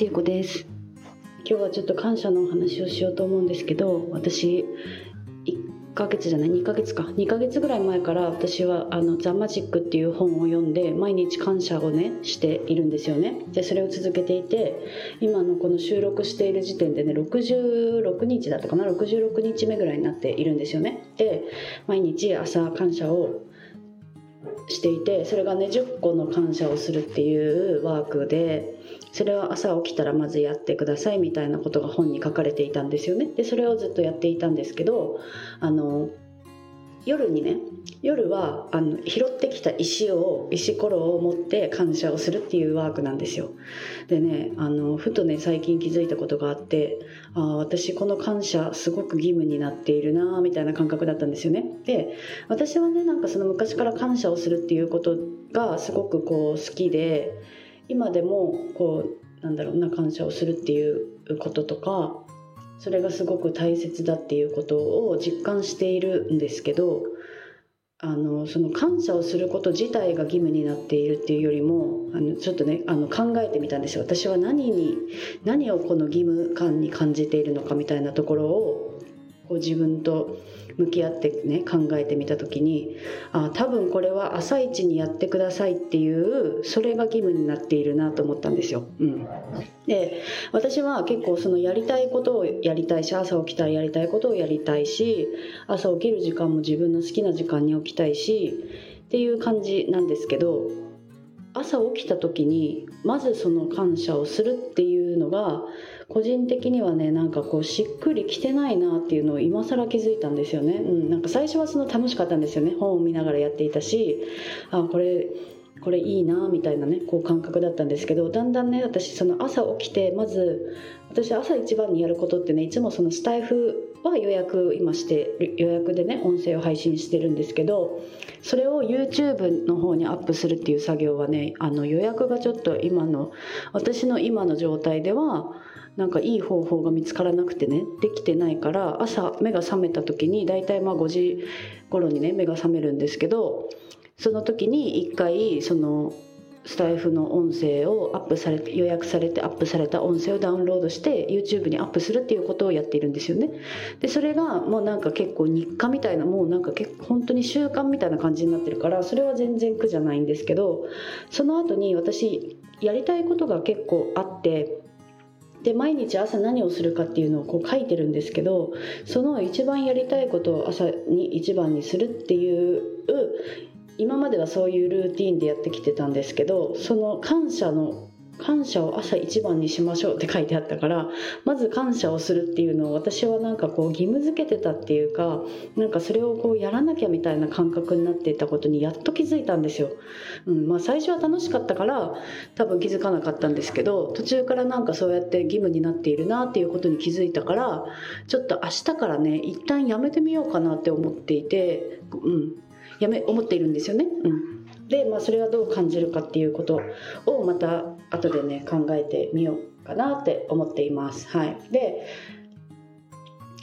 ますゆこです。今日はちょっと感謝のお話をしようと思うんですけど私1ヶ月じゃない？2ヶ月か。2ヶ月ぐらい前から私はあの「ザ・マジック」っていう本を読んで毎日感謝をねしているんですよね。でそれを続けていて今のこの収録している時点でね66日だったかな？66日目ぐらいになっているんですよね。で毎日朝感謝をしていてそれがね10個の感謝をするっていうワークでそれは朝起きたらまずやってくださいみたいなことが本に書かれていたんですよね。でそれをずっとやっていたんですけどあの夜にね夜はあの拾ってきた石を石ころを持って感謝をするっていうワークなんですよ。でねあのふとね最近気づいたことがあってあ私この感謝すごく義務になっているなみたいな感覚だったんですよね。で私はねなんかその昔から感謝をするっていうことがすごくこう好きで今でもこうなんだろうな感謝をするっていうこととかそれがすごく大切だっていうことを実感しているんですけどあのその感謝をすること自体が義務になっているっていうよりもあのちょっとねあの考えてみたんですよ。私は何に何をこの義務感に感じているのかみたいなところをこう自分と向き合ってね考えてみた時にあ多分これは朝一にやってくださいっていうそれが義務になっているなと思ったんですよ。うん、で私は結構そのやりたいことをやりたいし朝起きたらやりたいことをやりたいし朝起きる時間も自分の好きな時間に起きたいしっていう感じなんですけど朝起きた時にまずその感謝をするっていうのが個人的にはねなんかこうしっくりきてないなっていうのを今更気づいたんですよね、うん、なんか最初はその楽しかったんですよね。本を見ながらやっていたしあこれこれいいなみたいなねこう感覚だったんですけどだんだんね私その朝起きてまず私朝一番にやることってねいつもそのスタイフは予約今してる予約でね音声を配信してるんですけどそれを YouTube の方にアップするっていう作業はねあの予約がちょっと今の私の今の状態ではなんかいい方法が見つからなくてねできてないから朝目が覚めた時に大体まあ5時頃にね目が覚めるんですけどその時に一回そのスタイフの音声をアップされて予約されてアップされた音声をダウンロードして YouTube にアップするっていうことをやっているんですよね。でそれがもうなんか結構日課みたいなもうなんか結構本当に習慣みたいな感じになってるからそれは全然苦じゃないんですけどその後に私やりたいことが結構あってで毎日朝何をするかっていうのをこう書いてるんですけどその一番やりたいことを朝に一番にするっていう今まではそういうルーティンでやってきてたんですけどその感謝の感謝を朝一番にしましょうって書いてあったからまず感謝をするっていうのを私はなんかこう義務付けてたっていうかなんかそれをこうやらなきゃみたいな感覚になっていたことにやっと気づいたんですよ。うんまあ、最初は楽しかったから多分気づかなかったんですけど途中からなんかそうやって義務になっているなっていうことに気づいたからちょっと明日からね一旦やめてみようかなって思っていて、うん、やめ思っているんですよね。うんで、まあ、それはどう感じるかっていうことをまた後でね考えてみようかなって思っています。はい、で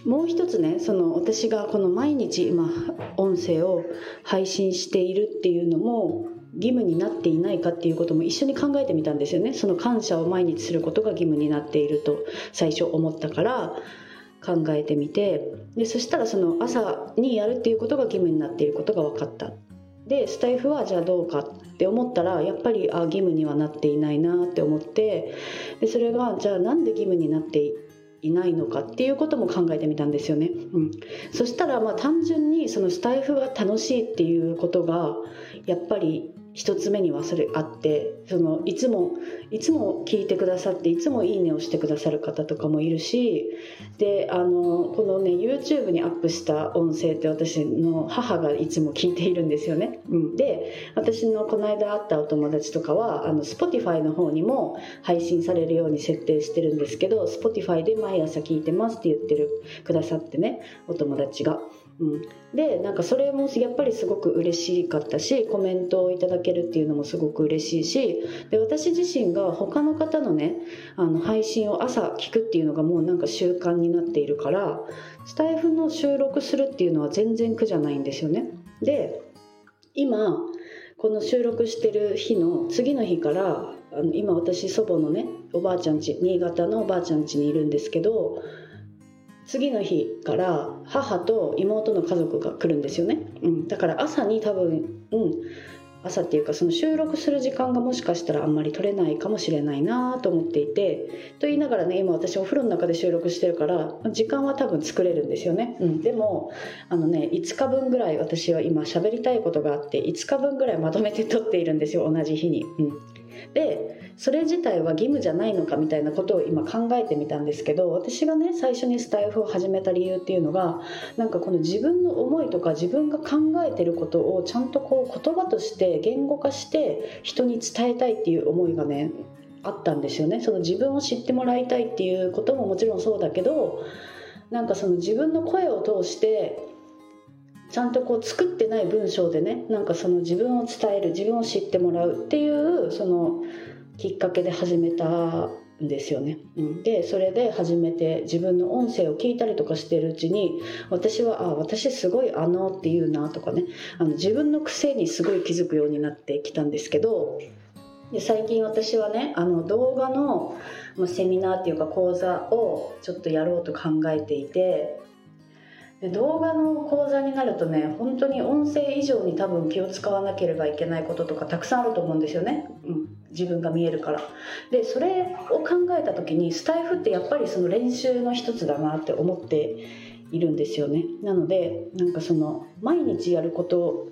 もう一つねその私がこの毎日今音声を配信しているっていうのも義務になっていないかっていうことも一緒に考えてみたんですよねその感謝を毎日することが義務になっていると最初思ったから考えてみてでそしたらその朝にやるっていうことが義務になっていることが分かった。でスタイフはじゃあどうかって思ったらやっぱりあ義務にはなっていないなって思ってでそれがじゃあなんで義務になっていないのかっていうことも考えてみたんですよね、うん、そしたらまあ単純にそのスタイフが楽しいっていうことがやっぱり一つ目にはそれあってそのいつもいつも聞いてくださっていつもいいねをしてくださる方とかもいるしであのこのね YouTube にアップした音声って私の母がいつも聞いているんですよね、うん、で私のこの間会ったお友達とかはあの Spotify の方にも配信されるように設定してるんですけど Spotify で毎朝聞いてますって言ってるくださってねお友達が。うん、でなんかそれもやっぱりすごく嬉しかったしコメントをいただけるっていうのもすごく嬉しいしで私自身が他の方のねあの配信を朝聞くっていうのがもうなんか習慣になっているからスタイフの収録するっていうのは全然苦じゃないんですよね。で今この収録してる日の次の日からあの今私祖母のねおばあちゃん家新潟のおばあちゃん家にいるんですけど次の日から母と妹の家族が来るんですよね、うん、だから朝に多分うん。朝っていうかその収録する時間がもしかしたらあんまり取れないかもしれないなと思っていてと言いながらね今私お風呂の中で収録してるから時間は多分作れるんですよね、うん、でもあのね5日分ぐらい私は今喋りたいことがあって5日分ぐらいまとめて撮っているんですよ同じ日に、うん、でそれ自体は義務じゃないのかみたいなことを今考えてみたんですけど私がね最初にスタイフを始めた理由っていうのがなんかこの自分の思いとか自分が考えてることをちゃんとこう言葉として言語化して人に伝えたいっていう思いがねあったんですよね。その自分を知ってもらいたいっていうことももちろんそうだけどなんかその自分の声を通してちゃんとこう作ってない文章でねなんかその自分を伝える自分を知ってもらうっていうそのきっかけで始めたんですよね。でそれで初めて自分の音声を聞いたりとかしてるうちに私はあ私すごいあのって言うなとかねあの自分の癖にすごい気づくようになってきたんですけどで最近私はねあの動画のまあセミナーっていうか講座をちょっとやろうと考えていてで動画の講座になるとね本当に音声以上に多分気を使わなければいけないこととかたくさんあると思うんですよね、うん、自分が見えるから。でそれを考えた時にスタイフってやっぱりその練習の一つだなって思っているんですよね。なのでなんかその毎日やること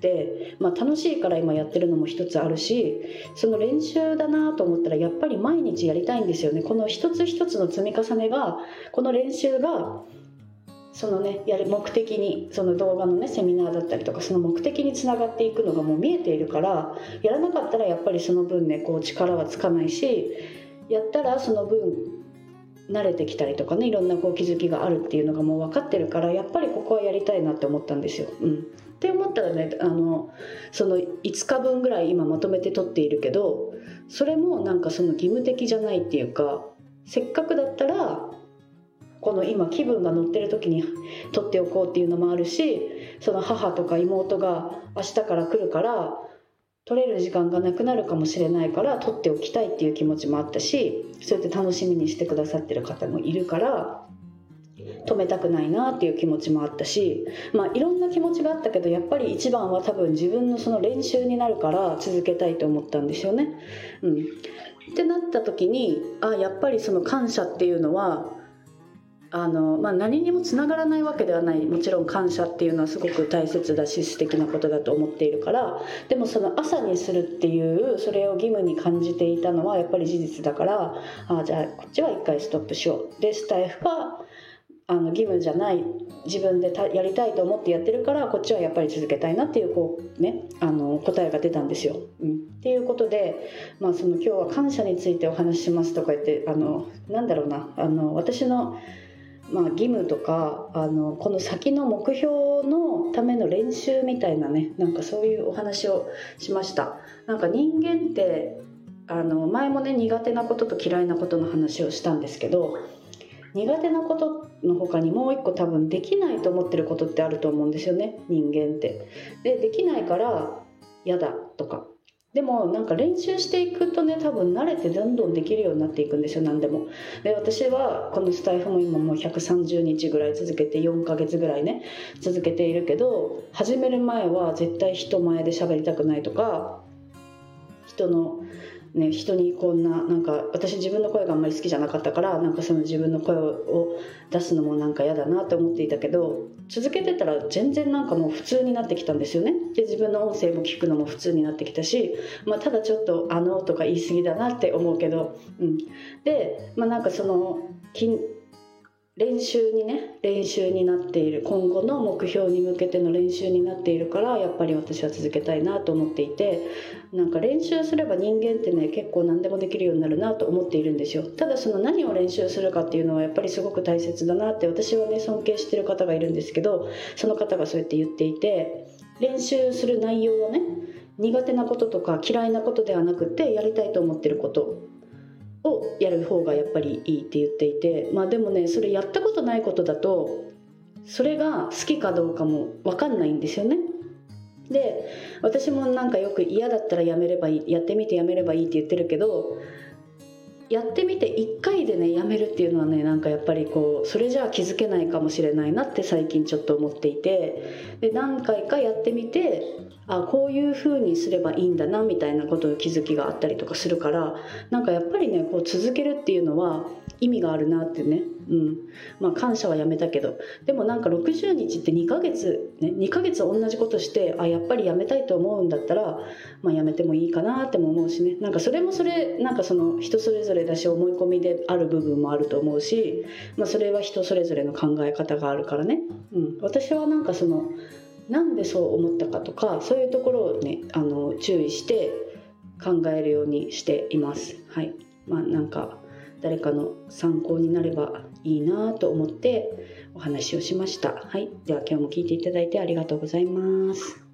で、まあ、楽しいから今やってるのも一つあるしその練習だなと思ったらやっぱり毎日やりたいんですよね。この一つ一つの積み重ねがこの練習がそのねやる目的にその動画のねセミナーだったりとかその目的につながっていくのがもう見えているからやらなかったらやっぱりその分ねこう力はつかないしやったらその分慣れてきたりとかねいろんなこう気づきがあるっていうのがもう分かってるからやっぱりここはやりたいなって思ったんですよ。うん、って思ったらねあのその5日分ぐらい今まとめて撮っているけどそれもなんかその義務的じゃないっていうかせっかくだったらこの今気分が乗ってる時に撮っておこうっていうのもあるしその母とか妹が明日から来るから撮れる時間がなくなるかもしれないから撮っておきたいっていう気持ちもあったしそうやって楽しみにしてくださってる方もいるから止めたくないなっていう気持ちもあったし、まあ、いろんな気持ちがあったけどやっぱり一番は多分自分のその練習になるから続けたいと思ったんですよね。うん、ってなった時にあやっぱりその感謝っていうのはあのまあ、何にもつながらないわけではないもちろん感謝っていうのはすごく大切だし素敵なことだと思っているからでもその朝にするっていうそれを義務に感じていたのはやっぱり事実だからあじゃあこっちは一回ストップしようでスタイフはあの義務じゃない自分でやりたいと思ってやってるからこっちはやっぱり続けたいなっていうこう、ね、あの答えが出たんですよ。うん、っていうことで、まあ、その今日は感謝についてお話ししますとか言ってあのなんだろうなあの私のまあ、義務とかあのこの先の目標のための練習みたいなねなんかそういうお話をしました。なんか人間ってあの前もね苦手なことと嫌いなことの話をしたんですけど苦手なことの他にもう一個多分できないと思ってることってあると思うんですよね人間って。でできないから嫌だとかでもなんか練習していくとね多分慣れてどんどんできるようになっていくんですよ何でも。で私はこのスタイフも今もう130日ぐらい続けて4ヶ月ぐらいね続けているけど始める前は絶対人前で喋りたくないとか人のね、人にこんななんか私自分の声があんまり好きじゃなかったからなんかその自分の声を出すのもなんか嫌だなと思っていたけど続けてたら全然なんかもう普通になってきたんですよね。で自分の音声も聞くのも普通になってきたし、まあ、ただちょっと「あの」とか言い過ぎだなって思うけど、うん、でまあなんかその練習にね練習になっている今後の目標に向けての練習になっているからやっぱり私は続けたいなと思っていてなんか練習すれば人間ってね結構何でもできるようになるなと思っているんですよ。ただその何を練習するかっていうのはやっぱりすごく大切だなって私はね尊敬してる方がいるんですけどその方がそうやって言っていて練習する内容はね苦手なこととか嫌いなことではなくてやりたいと思ってること。をやる方がやっぱりいいって言っていてまあでもねそれやったことないことだとそれが好きかどうかも分かんないんですよね。で私もなんかよく嫌だったらやめればいいやってみてやめればいいって言ってるけどやってみて1回でねやめるっていうのはねなんかやっぱりこうそれじゃあ気づけないかもしれないなって最近ちょっと思っていてで何回かやってみてあこういう風にすればいいんだなみたいなことの気づきがあったりとかするからなんかやっぱりねこう続けるっていうのは意味があるなってねうん。まあ感謝はやめたけど。でもなんか60日って2ヶ月ね2ヶ月同じことしてあやっぱりやめたいと思うんだったら、まあ、やめてもいいかなっても思うしね。なんかそれもそれなんかその人それぞれだし思い込みである部分もあると思うし、まあ、それは人それぞれの考え方があるからね、うん、私はなんかそのなんでそう思ったかとかそういうところをねあの注意して考えるようにしています。はい。まあ、なんか誰かの参考になればいいなと思ってお話をしました。はい、では今日も聞いていただいてありがとうございます。